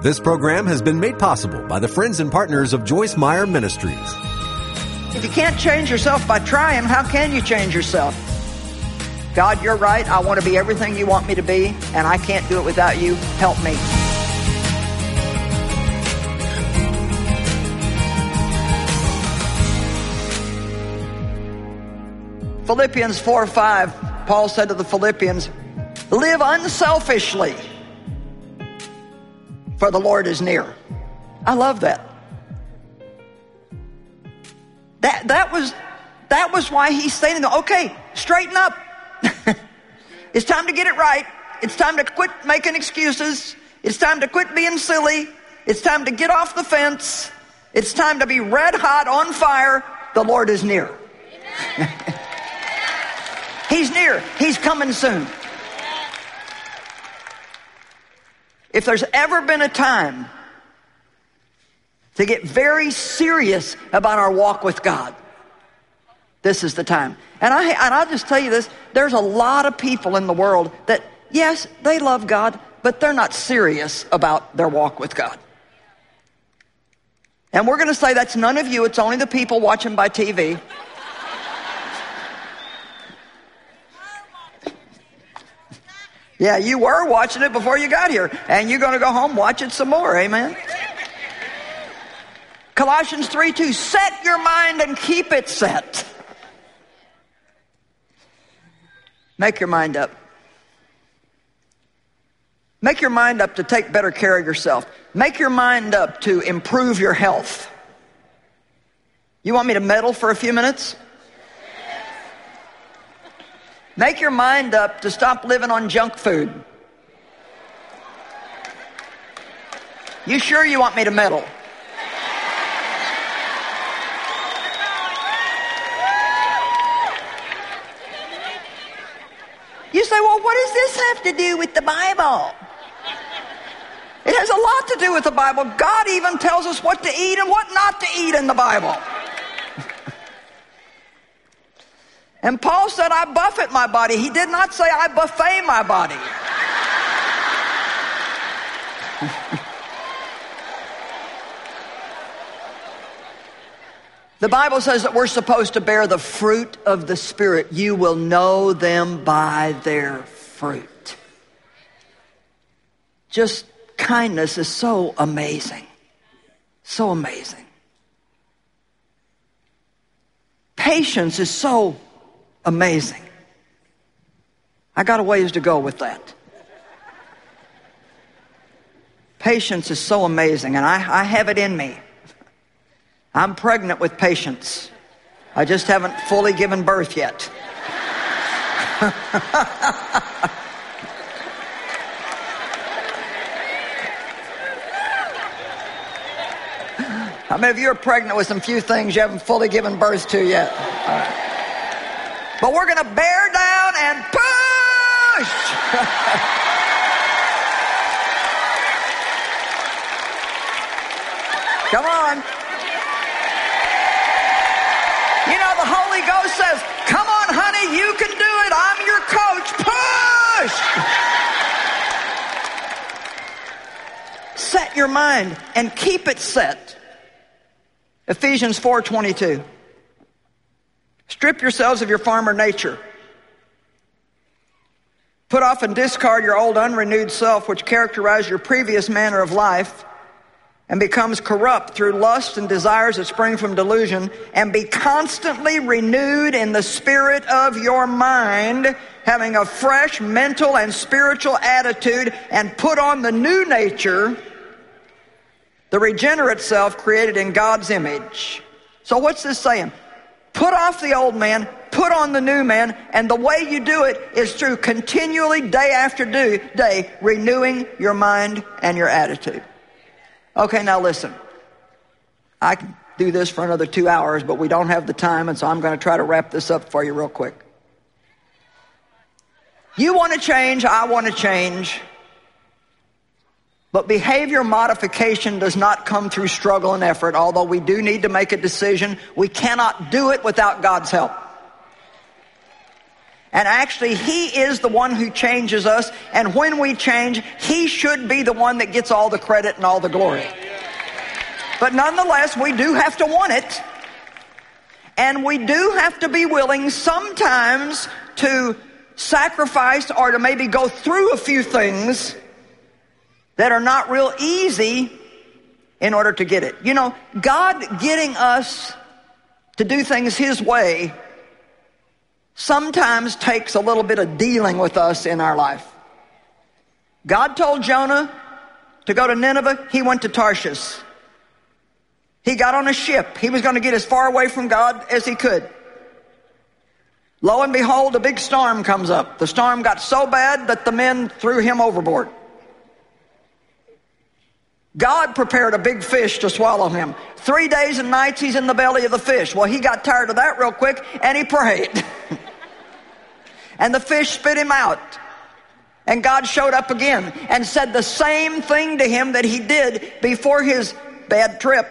This program has been made possible by the friends and partners of Joyce Meyer Ministries. If you can't change yourself by trying, how can you change yourself? God, you're right. I want to be everything you want me to be, and I can't do it without you. Help me. Philippians 4 5, Paul said to the Philippians, Live unselfishly, for the Lord is near. I love that. That, that, was, that was why he's saying, okay, straighten up. it's time to get it right. It's time to quit making excuses. It's time to quit being silly. It's time to get off the fence. It's time to be red hot on fire. The Lord is near. He's near. He's coming soon. If there's ever been a time to get very serious about our walk with God, this is the time. And I and I'll just tell you this, there's a lot of people in the world that yes, they love God, but they're not serious about their walk with God. And we're going to say that's none of you, it's only the people watching by TV. Yeah, you were watching it before you got here, and you're going to go home watch it some more. Amen. Colossians 3 2, set your mind and keep it set. Make your mind up. Make your mind up to take better care of yourself. Make your mind up to improve your health. You want me to meddle for a few minutes? Make your mind up to stop living on junk food. You sure you want me to meddle? You say, well, what does this have to do with the Bible? It has a lot to do with the Bible. God even tells us what to eat and what not to eat in the Bible. And Paul said, I buffet my body. He did not say, I buffet my body. the Bible says that we're supposed to bear the fruit of the Spirit. You will know them by their fruit. Just kindness is so amazing. So amazing. Patience is so amazing. I got a ways to go with that. Patience is so amazing, and I, I have it in me. I'm pregnant with patience. I just haven't fully given birth yet. How many of you are pregnant with some few things you haven't fully given birth to yet? But we're going to bear down and push. Come on. You know, the Holy Ghost says, Come on, honey, you can do it. I'm your coach. Push. Set your mind and keep it set. Ephesians 4:22. Strip yourselves of your farmer nature. Put off and discard your old unrenewed self, which characterized your previous manner of life and becomes corrupt through lust and desires that spring from delusion, and be constantly renewed in the spirit of your mind, having a fresh mental and spiritual attitude, and put on the new nature, the regenerate self created in God's image. So, what's this saying? Put off the old man, put on the new man, and the way you do it is through continually, day after day, renewing your mind and your attitude. Okay, now listen. I can do this for another two hours, but we don't have the time, and so I'm going to try to wrap this up for you real quick. You want to change, I want to change. But behavior modification does not come through struggle and effort, although we do need to make a decision. We cannot do it without God's help. And actually, He is the one who changes us. And when we change, He should be the one that gets all the credit and all the glory. But nonetheless, we do have to want it. And we do have to be willing sometimes to sacrifice or to maybe go through a few things that are not real easy in order to get it. You know, God getting us to do things His way sometimes takes a little bit of dealing with us in our life. God told Jonah to go to Nineveh, he went to Tarshish. He got on a ship. He was going to get as far away from God as he could. Lo and behold, a big storm comes up. The storm got so bad that the men threw him overboard. God prepared a big fish to swallow him. Three days and nights he's in the belly of the fish. Well, he got tired of that real quick and he prayed. and the fish spit him out. And God showed up again and said the same thing to him that he did before his bad trip.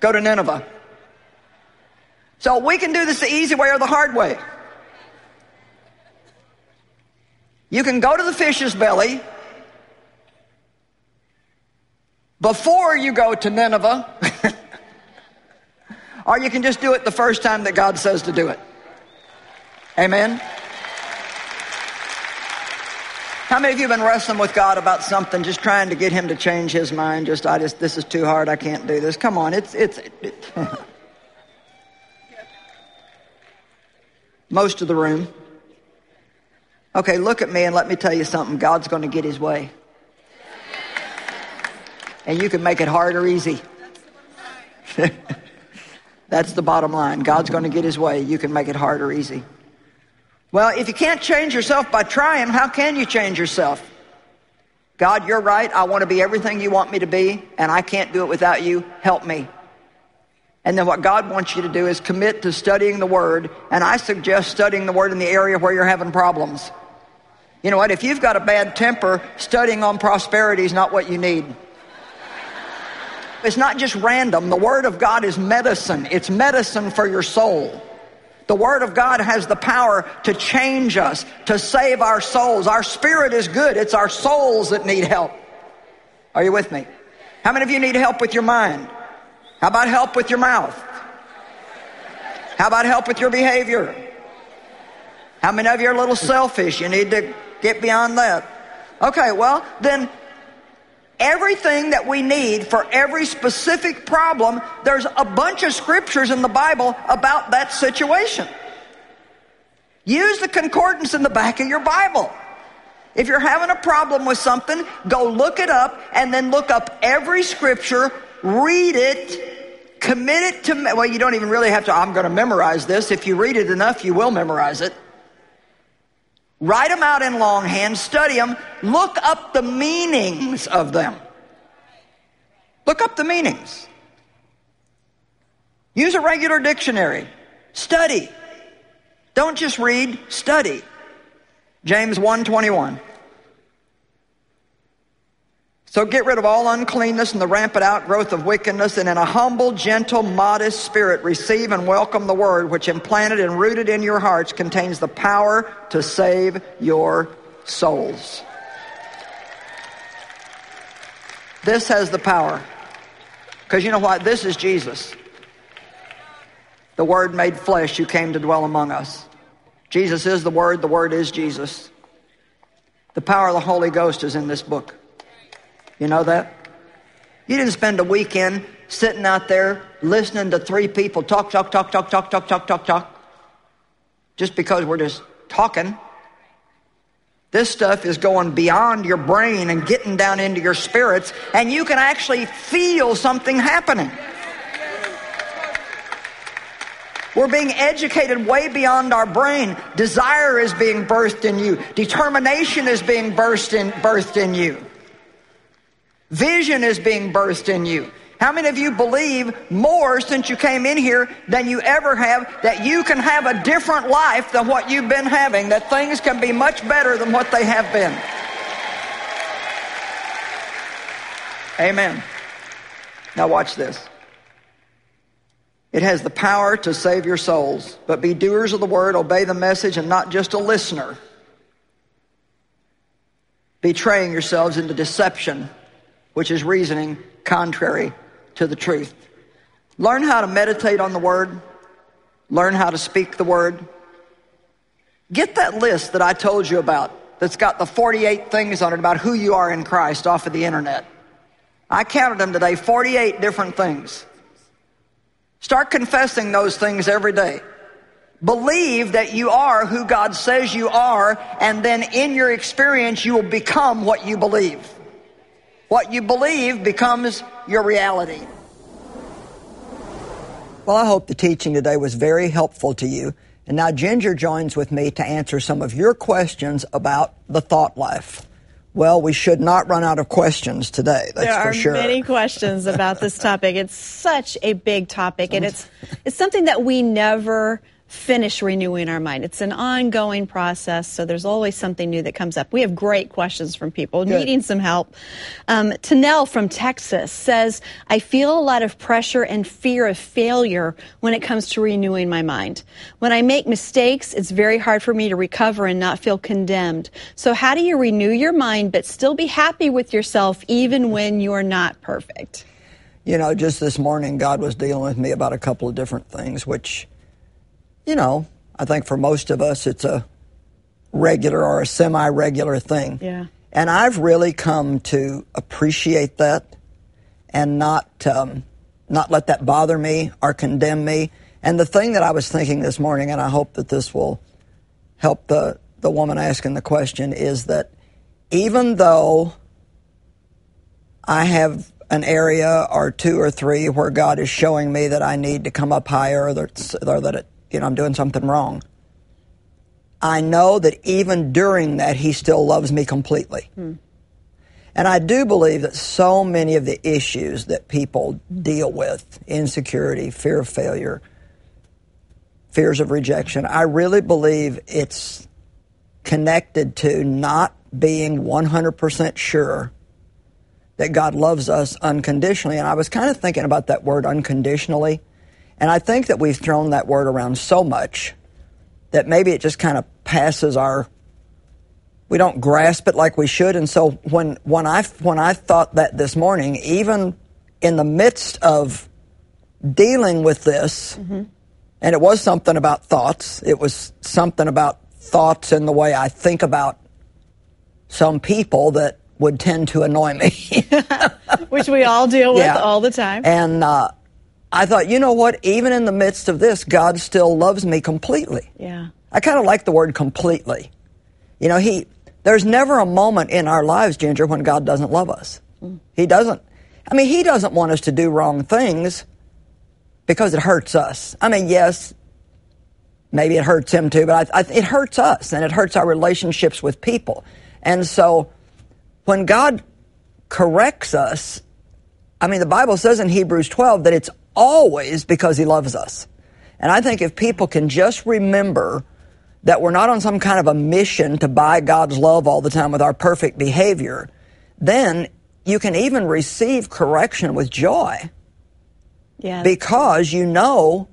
Go to Nineveh. So we can do this the easy way or the hard way. You can go to the fish's belly before you go to Nineveh, or you can just do it the first time that God says to do it. Amen? How many of you have been wrestling with God about something, just trying to get Him to change His mind? Just, I just, this is too hard. I can't do this. Come on, it's, it's. It, Most of the room. Okay, look at me and let me tell you something. God's going to get His way, and you can make it hard or easy. That's the bottom line. God's going to get His way. You can make it hard or easy. Well, if you can't change yourself by trying, how can you change yourself? God, you're right. I want to be everything you want me to be, and I can't do it without you. Help me. And then what God wants you to do is commit to studying the Word, and I suggest studying the Word in the area where you're having problems. You know what? If you've got a bad temper, studying on prosperity is not what you need. It's not just random. The Word of God is medicine. It's medicine for your soul. The Word of God has the power to change us, to save our souls. Our spirit is good. It's our souls that need help. Are you with me? How many of you need help with your mind? How about help with your mouth? How about help with your behavior? How many of you are a little selfish? You need to get beyond that. Okay, well, then everything that we need for every specific problem, there's a bunch of scriptures in the Bible about that situation. Use the concordance in the back of your Bible. If you're having a problem with something, go look it up and then look up every scripture, read it, commit it to, well, you don't even really have to, I'm going to memorize this. If you read it enough, you will memorize it. Write them out in longhand, study them, look up the meanings of them. Look up the meanings. Use a regular dictionary. Study. Don't just read, study. James 1:21. So get rid of all uncleanness and the rampant outgrowth of wickedness, and in a humble, gentle, modest spirit, receive and welcome the word which implanted and rooted in your hearts contains the power to save your souls. This has the power. Because you know what? This is Jesus. The Word made flesh who came to dwell among us. Jesus is the Word, the Word is Jesus. The power of the Holy Ghost is in this book. You know that? You didn't spend a weekend sitting out there listening to three people talk, talk, talk, talk, talk, talk, talk, talk, talk, just because we're just talking. This stuff is going beyond your brain and getting down into your spirits, and you can actually feel something happening. We're being educated way beyond our brain. Desire is being birthed in you. Determination is being birthed in, birthed in you. Vision is being birthed in you. How many of you believe more since you came in here than you ever have that you can have a different life than what you've been having, that things can be much better than what they have been? Amen. Now watch this. It has the power to save your souls. But be doers of the word, obey the message, and not just a listener. Betraying yourselves into deception, which is reasoning contrary to the truth. Learn how to meditate on the word. Learn how to speak the word. Get that list that I told you about that's got the 48 things on it about who you are in Christ off of the internet. I counted them today 48 different things. Start confessing those things every day. Believe that you are who God says you are, and then in your experience, you will become what you believe. What you believe becomes your reality. Well, I hope the teaching today was very helpful to you. And now Ginger joins with me to answer some of your questions about the thought life. Well, we should not run out of questions today. That's there for are sure. many questions about this topic. It's such a big topic, and it's it's something that we never finish renewing our mind. It's an ongoing process, so there's always something new that comes up. We have great questions from people Good. needing some help. Um, Tanel from Texas says, I feel a lot of pressure and fear of failure when it comes to renewing my mind. When I make mistakes, it's very hard for me to recover and not feel condemned. So how do you renew your mind but still be happy with yourself even when you're not perfect? You know, just this morning, God was dealing with me about a couple of different things, which, you know, I think for most of us, it's a regular or a semi regular thing. Yeah. And I've really come to appreciate that and not, um, not let that bother me or condemn me. And the thing that I was thinking this morning, and I hope that this will help the, the woman asking the question, is that even though I have an area or two or three where God is showing me that I need to come up higher or that, or that it, you know, I'm doing something wrong. I know that even during that, He still loves me completely. Hmm. And I do believe that so many of the issues that people deal with insecurity, fear of failure, fears of rejection I really believe it's connected to not being 100% sure that God loves us unconditionally. And I was kind of thinking about that word unconditionally. And I think that we've thrown that word around so much that maybe it just kind of passes our we don't grasp it like we should. And so when when I when I thought that this morning, even in the midst of dealing with this, and it was something about thoughts. It was something about thoughts and the way I think about some people that would tend to annoy me. Which we all deal with Yeah. all the time. and uh, I thought, you know what? Even in the midst of this, God still loves me completely. yeah. I kind of like the word completely. You know, he there's never a moment in our lives, Ginger, when God doesn't love us. He doesn't. I mean, he doesn't want us to do wrong things because it hurts us. I mean, yes, maybe it hurts him too, but I, I, it hurts us and it hurts our relationships with people. And so, when God corrects us, I mean, the Bible says in Hebrews 12 that it's always because He loves us. And I think if people can just remember that we're not on some kind of a mission to buy God's love all the time with our perfect behavior, then you can even receive correction with joy Yeah. because you know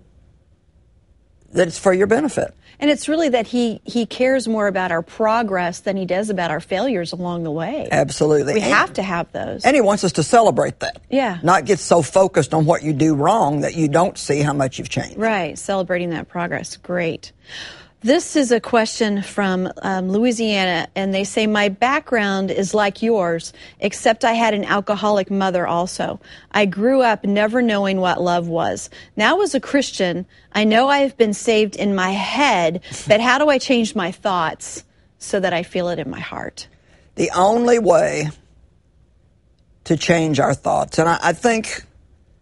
that it's for your benefit. And it's really that he he cares more about our progress than he does about our failures along the way. Absolutely. We And- have to have those. And he wants us to celebrate that. Yeah. Not get so focused on what you do wrong that you don't see how much you've changed. Right, celebrating that progress. Great. This is a question from um, Louisiana, and they say, My background is like yours, except I had an alcoholic mother also. I grew up never knowing what love was. Now, as a Christian, I know I have been saved in my head, but how do I change my thoughts so that I feel it in my heart? The only way to change our thoughts, and I, I think,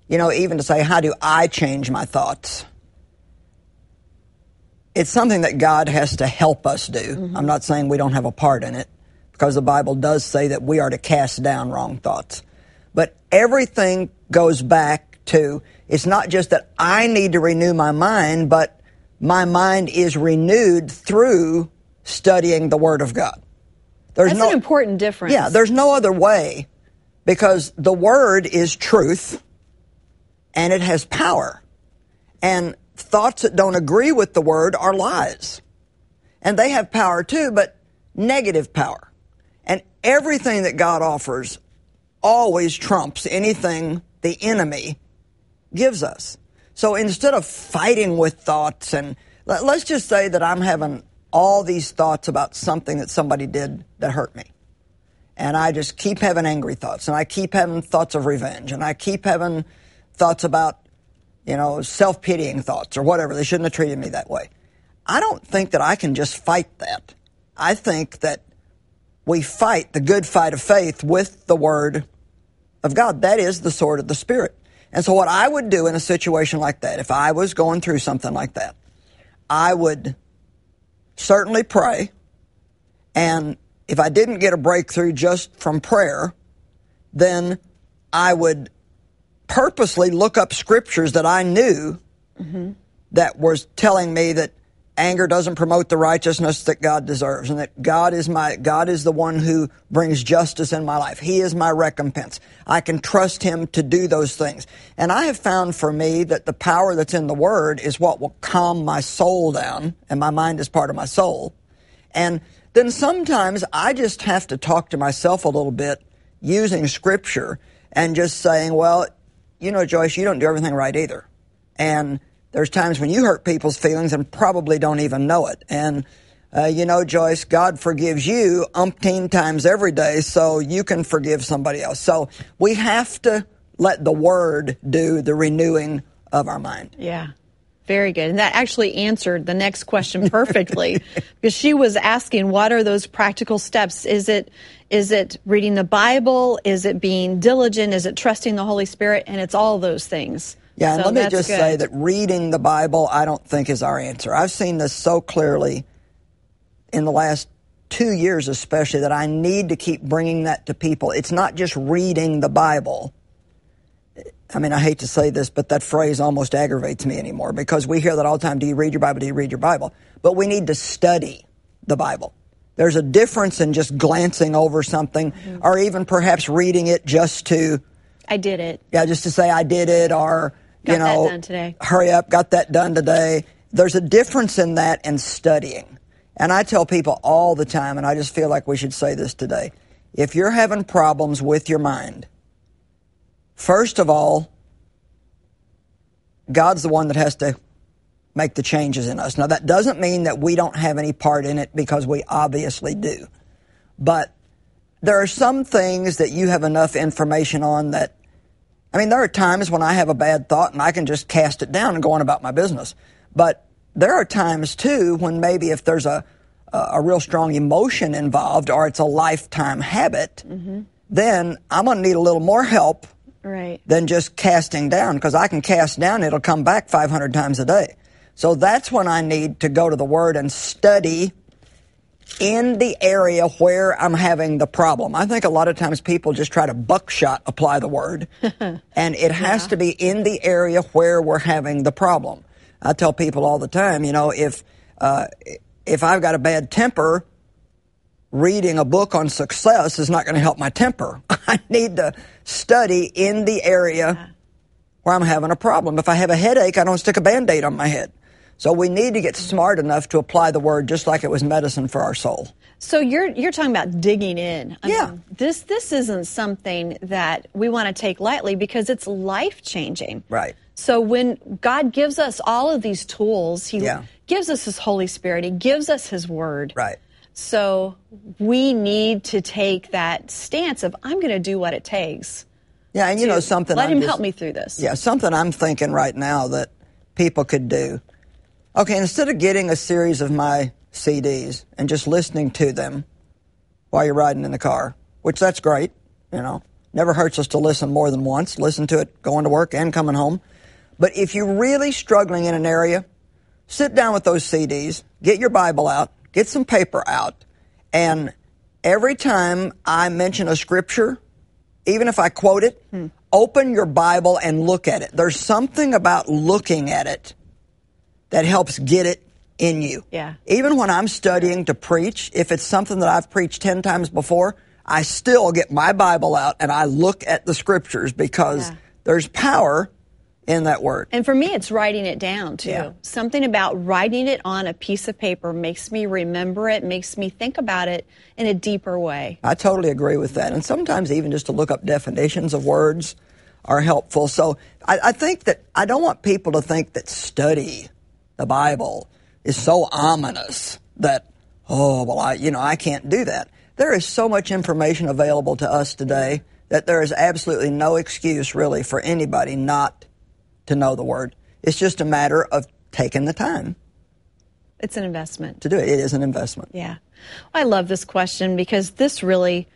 you know, even to say, how do I change my thoughts? It's something that God has to help us do. Mm-hmm. I'm not saying we don't have a part in it, because the Bible does say that we are to cast down wrong thoughts. But everything goes back to it's not just that I need to renew my mind, but my mind is renewed through studying the Word of God. There's That's no, an important difference. yeah, there's no other way because the Word is truth and it has power. And thoughts that don't agree with the word are lies. And they have power too, but negative power. And everything that God offers always trumps anything the enemy gives us. So instead of fighting with thoughts and let, us just say that I'm having all these thoughts about something that somebody did that hurt me. And I just keep having angry thoughts and I keep having thoughts of revenge and I keep having thoughts about, you know, self-pitying thoughts or whatever. They shouldn't have treated me that way. I don't think that I can just fight that. I think that we fight the good fight of faith with the word of God. That is the sword of the Spirit. And so what I would do in a situation like that, if I was going through something like that, I would certainly pray. And if I didn't get a breakthrough just from prayer, then I would purposely look up scriptures that I knew mm-hmm. that was telling me that anger doesn't promote the righteousness that God deserves and that God is my God is the one who brings justice in my life. He is my recompense. I can trust him to do those things. And I have found for me that the power that's in the word is what will calm my soul down and my mind is part of my soul. And then sometimes I just have to talk to myself a little bit using scripture and just saying, well, you know, Joyce, you don't do everything right either. And there's times when you hurt people's feelings and probably don't even know it. And, uh, you know, Joyce, God forgives you umpteen times every day, so you can forgive somebody else. So we have to let the Word do the renewing of our mind. Yeah. Very good. And that actually answered the next question perfectly because she was asking what are those practical steps? Is it is it reading the Bible? Is it being diligent? Is it trusting the Holy Spirit? And it's all those things. Yeah, and let me just good. say that reading the Bible, I don't think is our answer. I've seen this so clearly in the last two years, especially, that I need to keep bringing that to people. It's not just reading the Bible. I mean, I hate to say this, but that phrase almost aggravates me anymore because we hear that all the time. Do you read your Bible? Do you read your Bible? But we need to study the Bible. There's a difference in just glancing over something mm-hmm. or even perhaps reading it just to. I did it. Yeah, just to say I did it or Got you know, hurry up, got that done today. There's a difference in that and studying. And I tell people all the time, and I just feel like we should say this today. If you're having problems with your mind, first of all, God's the one that has to make the changes in us. Now, that doesn't mean that we don't have any part in it because we obviously do. But there are some things that you have enough information on that I mean, there are times when I have a bad thought and I can just cast it down and go on about my business. But there are times too when maybe if there's a a real strong emotion involved or it's a lifetime habit, mm-hmm. then I'm going to need a little more help right. than just casting down because I can cast down, it'll come back 500 times a day. So that's when I need to go to the Word and study in the area where I'm having the problem. I think a lot of times people just try to buckshot apply the word, and it has yeah. to be in the area where we're having the problem. I tell people all the time, you know, if uh, if I've got a bad temper, reading a book on success is not going to help my temper. I need to study in the area where I'm having a problem. If I have a headache, I don't stick a band aid on my head. So we need to get smart enough to apply the word just like it was medicine for our soul. So you're you're talking about digging in. I yeah. Mean, this this isn't something that we want to take lightly because it's life changing. Right. So when God gives us all of these tools, He yeah. gives us His Holy Spirit. He gives us His Word. Right. So we need to take that stance of I'm going to do what it takes. Yeah, and you know something. Let I'm Him just, help me through this. Yeah, something I'm thinking right now that people could do Okay, instead of getting a series of my CDs and just listening to them while you're riding in the car, which that's great, you know, never hurts us to listen more than once, listen to it going to work and coming home. But if you're really struggling in an area, sit down with those CDs, get your Bible out, get some paper out, and every time I mention a scripture, even if I quote it, hmm. open your Bible and look at it. There's something about looking at it that helps get it in you. Yeah. Even when I'm studying to preach, if it's something that I've preached 10 times before, I still get my Bible out and I look at the scriptures because yeah. there's power in that word. And for me, it's writing it down too. Yeah. Something about writing it on a piece of paper makes me remember it, makes me think about it in a deeper way. I totally agree with that. And sometimes even just to look up definitions of words are helpful. So I, I think that I don't want people to think that study the Bible is so ominous that, oh, well, I, you know, I can't do that. There is so much information available to us today that there is absolutely no excuse really for anybody not to know the Word. It's just a matter of taking the time It's an investment. to do it. It is an investment. Yeah. I love this question because this really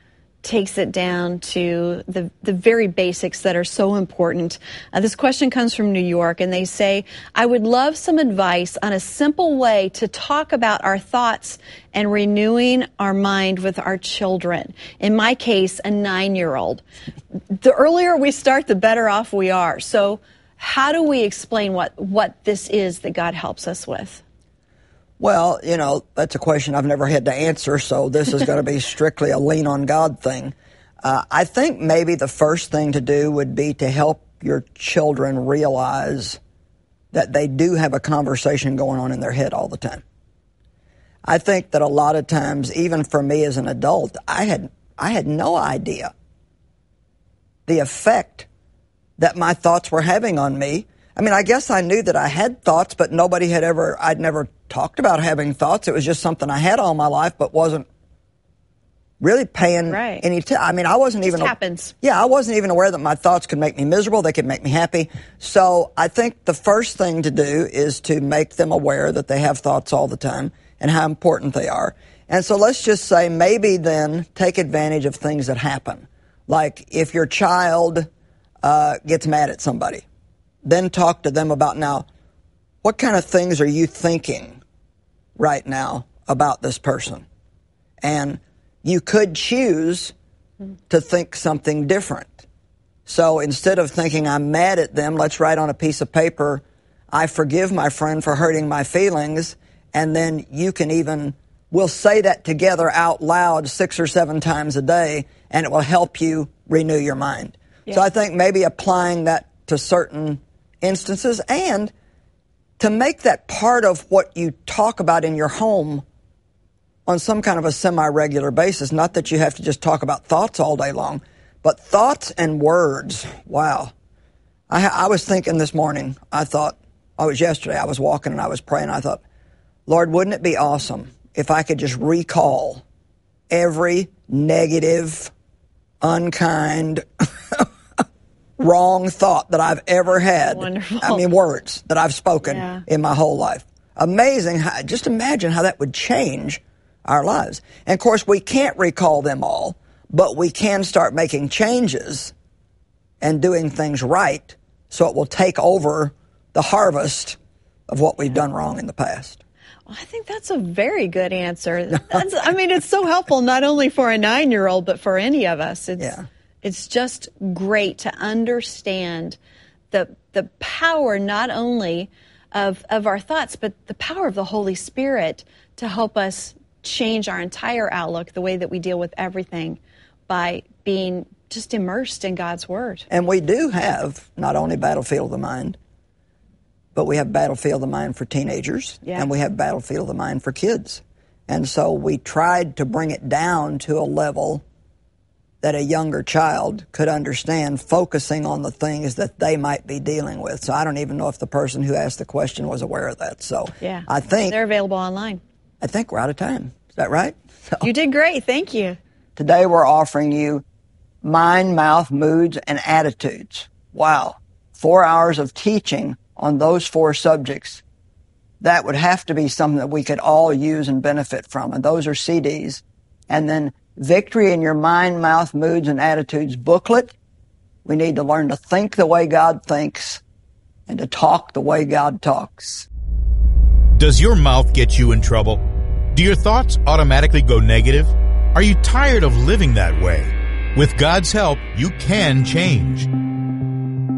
takes it down to the, the very basics that are so important. Uh, this question comes from New York, and they say, I would love some advice on a simple way to talk about our thoughts and renewing our mind with our children. In my case, a nine year old. The earlier we start, the better off we are. So, how do we explain what, what this is that God helps us with? Well, you know, that's a question I've never had to answer, so this is going to be strictly a lean on God thing. Uh, I think maybe the first thing to do would be to help your children realize that they do have a conversation going on in their head all the time. I think that a lot of times, even for me as an adult, I had I had no idea the effect that my thoughts were having on me. I mean, I guess I knew that I had thoughts, but nobody had ever, I'd never talked about having thoughts. It was just something I had all my life, but wasn't really paying Right. any t- I mean, I wasn't even. happens. Yeah, I wasn't even aware that my thoughts could make me miserable. They could make me happy. So I think the first thing to do is to make them aware that they have thoughts all the time and how important they are. And so let's just say maybe then take advantage of things that happen. Like if your child uh, gets mad at somebody, then talk to them about now, what kind of things are you thinking right now about this person? And you could choose to think something different. So instead of thinking I'm mad at them, let's write on a piece of paper, I forgive my friend for hurting my feelings. And then you can even, we'll say that together out loud six or seven times a day, and it will help you renew your mind. So I think maybe applying that to certain instances and to make that part of what you talk about in your home on some kind of a semi-regular basis. Not that you have to just talk about thoughts all day long, but thoughts and words. Wow. I, I was thinking this morning, I thought, oh, I was yesterday, I was walking and I was praying. I thought, Lord, wouldn't it be awesome if I could just recall every negative, unkind, wrong thought that I've ever had. Wonderful. I mean, words that I've spoken Yeah. in my whole life. Amazing. How, just imagine how that would change our lives. And of course, we can't recall them all, but we can start making changes and doing things right so it will take over the harvest of what we've done wrong in the past. Well, I think that's a very good answer. That's, I mean, it's so helpful not only for a nine-year-old but for any of us. It's Yeah. It's just great to understand the the power not only of of our thoughts but the power of the Holy Spirit to help us change our entire outlook, the way that we deal with everything, by being just immersed in God's Word. And we do have not only Battlefield of the Mind, but we have Battlefield of the Mind for teenagers, Yeah. and we have Battlefield of the Mind for kids. And so we tried to bring it down to a level that a younger child could understand, focusing on the things that they might be dealing with. So I don't even know if the person who asked the question was aware of that. So Yeah, I think they're available online. I think we're out of time. Is that right? So You did great. Thank you. Today we're offering you mind, mouth, moods, and attitudes. Wow. Four hours of teaching on those four subjects. That would have to be something that we could all use and benefit from. And those are CDs. And then Victory in Your Mind, Mouth, Moods, and Attitudes booklet. We need to learn to think the way God thinks and to talk the way God talks. Does your mouth get you in trouble? Do your thoughts automatically go negative? Are you tired of living that way? With God's help, you can change.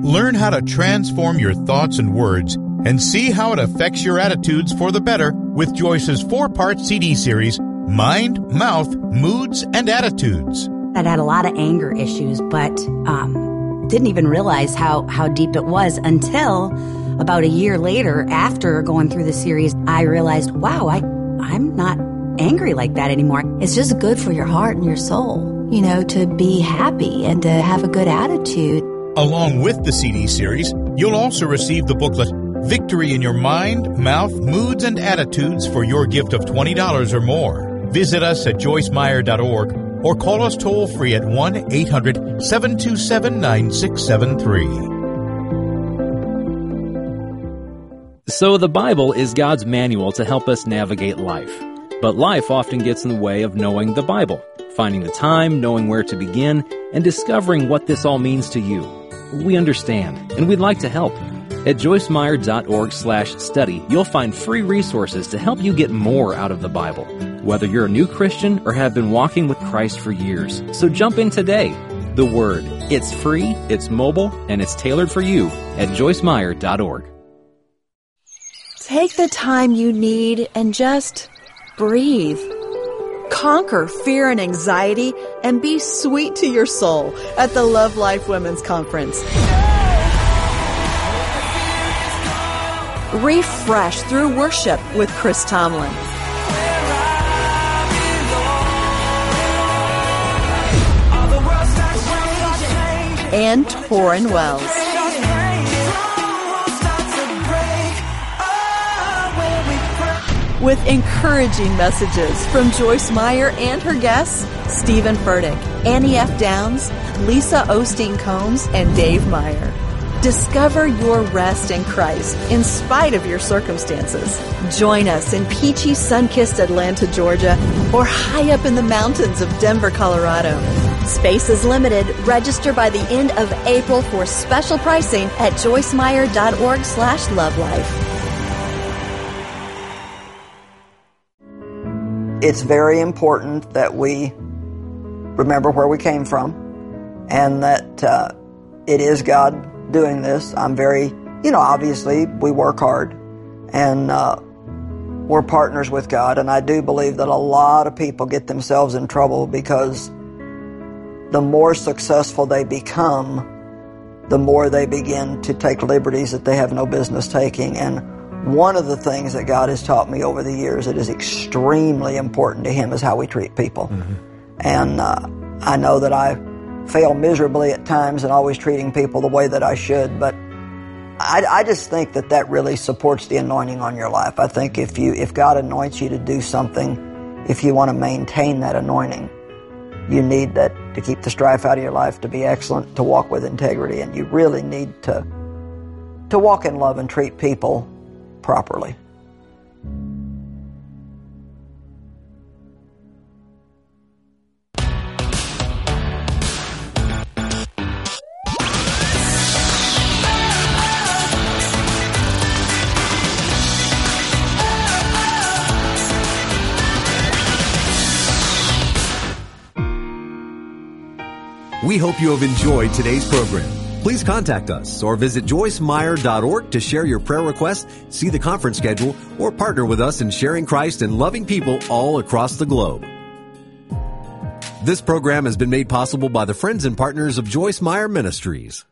Learn how to transform your thoughts and words and see how it affects your attitudes for the better with Joyce's four part CD series, Mind, Mouth, Moods, and Attitudes. I'd had a lot of anger issues, but um, didn't even realize how, how deep it was until about a year later, after going through the series, I realized, wow, I, I'm not angry like that anymore. It's just good for your heart and your soul, you know, to be happy and to have a good attitude. Along with the CD series, you'll also receive the booklet Victory in Your Mind, Mouth, Moods, and Attitudes for your gift of $20 or more. Visit us at joycemeyer.org or call us toll free at 1 800 727 9673. So, the Bible is God's manual to help us navigate life. But life often gets in the way of knowing the Bible, finding the time, knowing where to begin, and discovering what this all means to you. We understand, and we'd like to help. At joycemeyer.org slash study, you'll find free resources to help you get more out of the Bible, whether you're a new Christian or have been walking with Christ for years. So jump in today. The Word. It's free, it's mobile, and it's tailored for you at joycemeyer.org. Take the time you need and just breathe. Conquer fear and anxiety and be sweet to your soul at the Love Life Women's Conference. Refresh through worship with Chris Tomlin. And Tauren Wells. with encouraging messages from Joyce Meyer and her guests, Steven Furtick, Annie F. Downs, Lisa Osteen Comes, and Dave Meyer. Discover your rest in Christ in spite of your circumstances. Join us in peachy, sun-kissed Atlanta, Georgia, or high up in the mountains of Denver, Colorado. Space is limited. Register by the end of April for special pricing at joycemeyer.org slash lovelife. It's very important that we remember where we came from and that uh, it is God doing this. I'm very, you know, obviously we work hard and uh, we're partners with God. And I do believe that a lot of people get themselves in trouble because the more successful they become, the more they begin to take liberties that they have no business taking. And one of the things that God has taught me over the years that is extremely important to Him is how we treat people. Mm-hmm. And uh, I know that I fail miserably at times and always treating people the way that I should, but I, I, just think that that really supports the anointing on your life. I think if you if God anoints you to do something, if you want to maintain that anointing, you need that to keep the strife out of your life, to be excellent, to walk with integrity, and you really need to to walk in love and treat people properly. We hope you have enjoyed today's program. Please contact us or visit joycemeyer.org to share your prayer requests, see the conference schedule, or partner with us in sharing Christ and loving people all across the globe. This program has been made possible by the friends and partners of Joyce Meyer Ministries.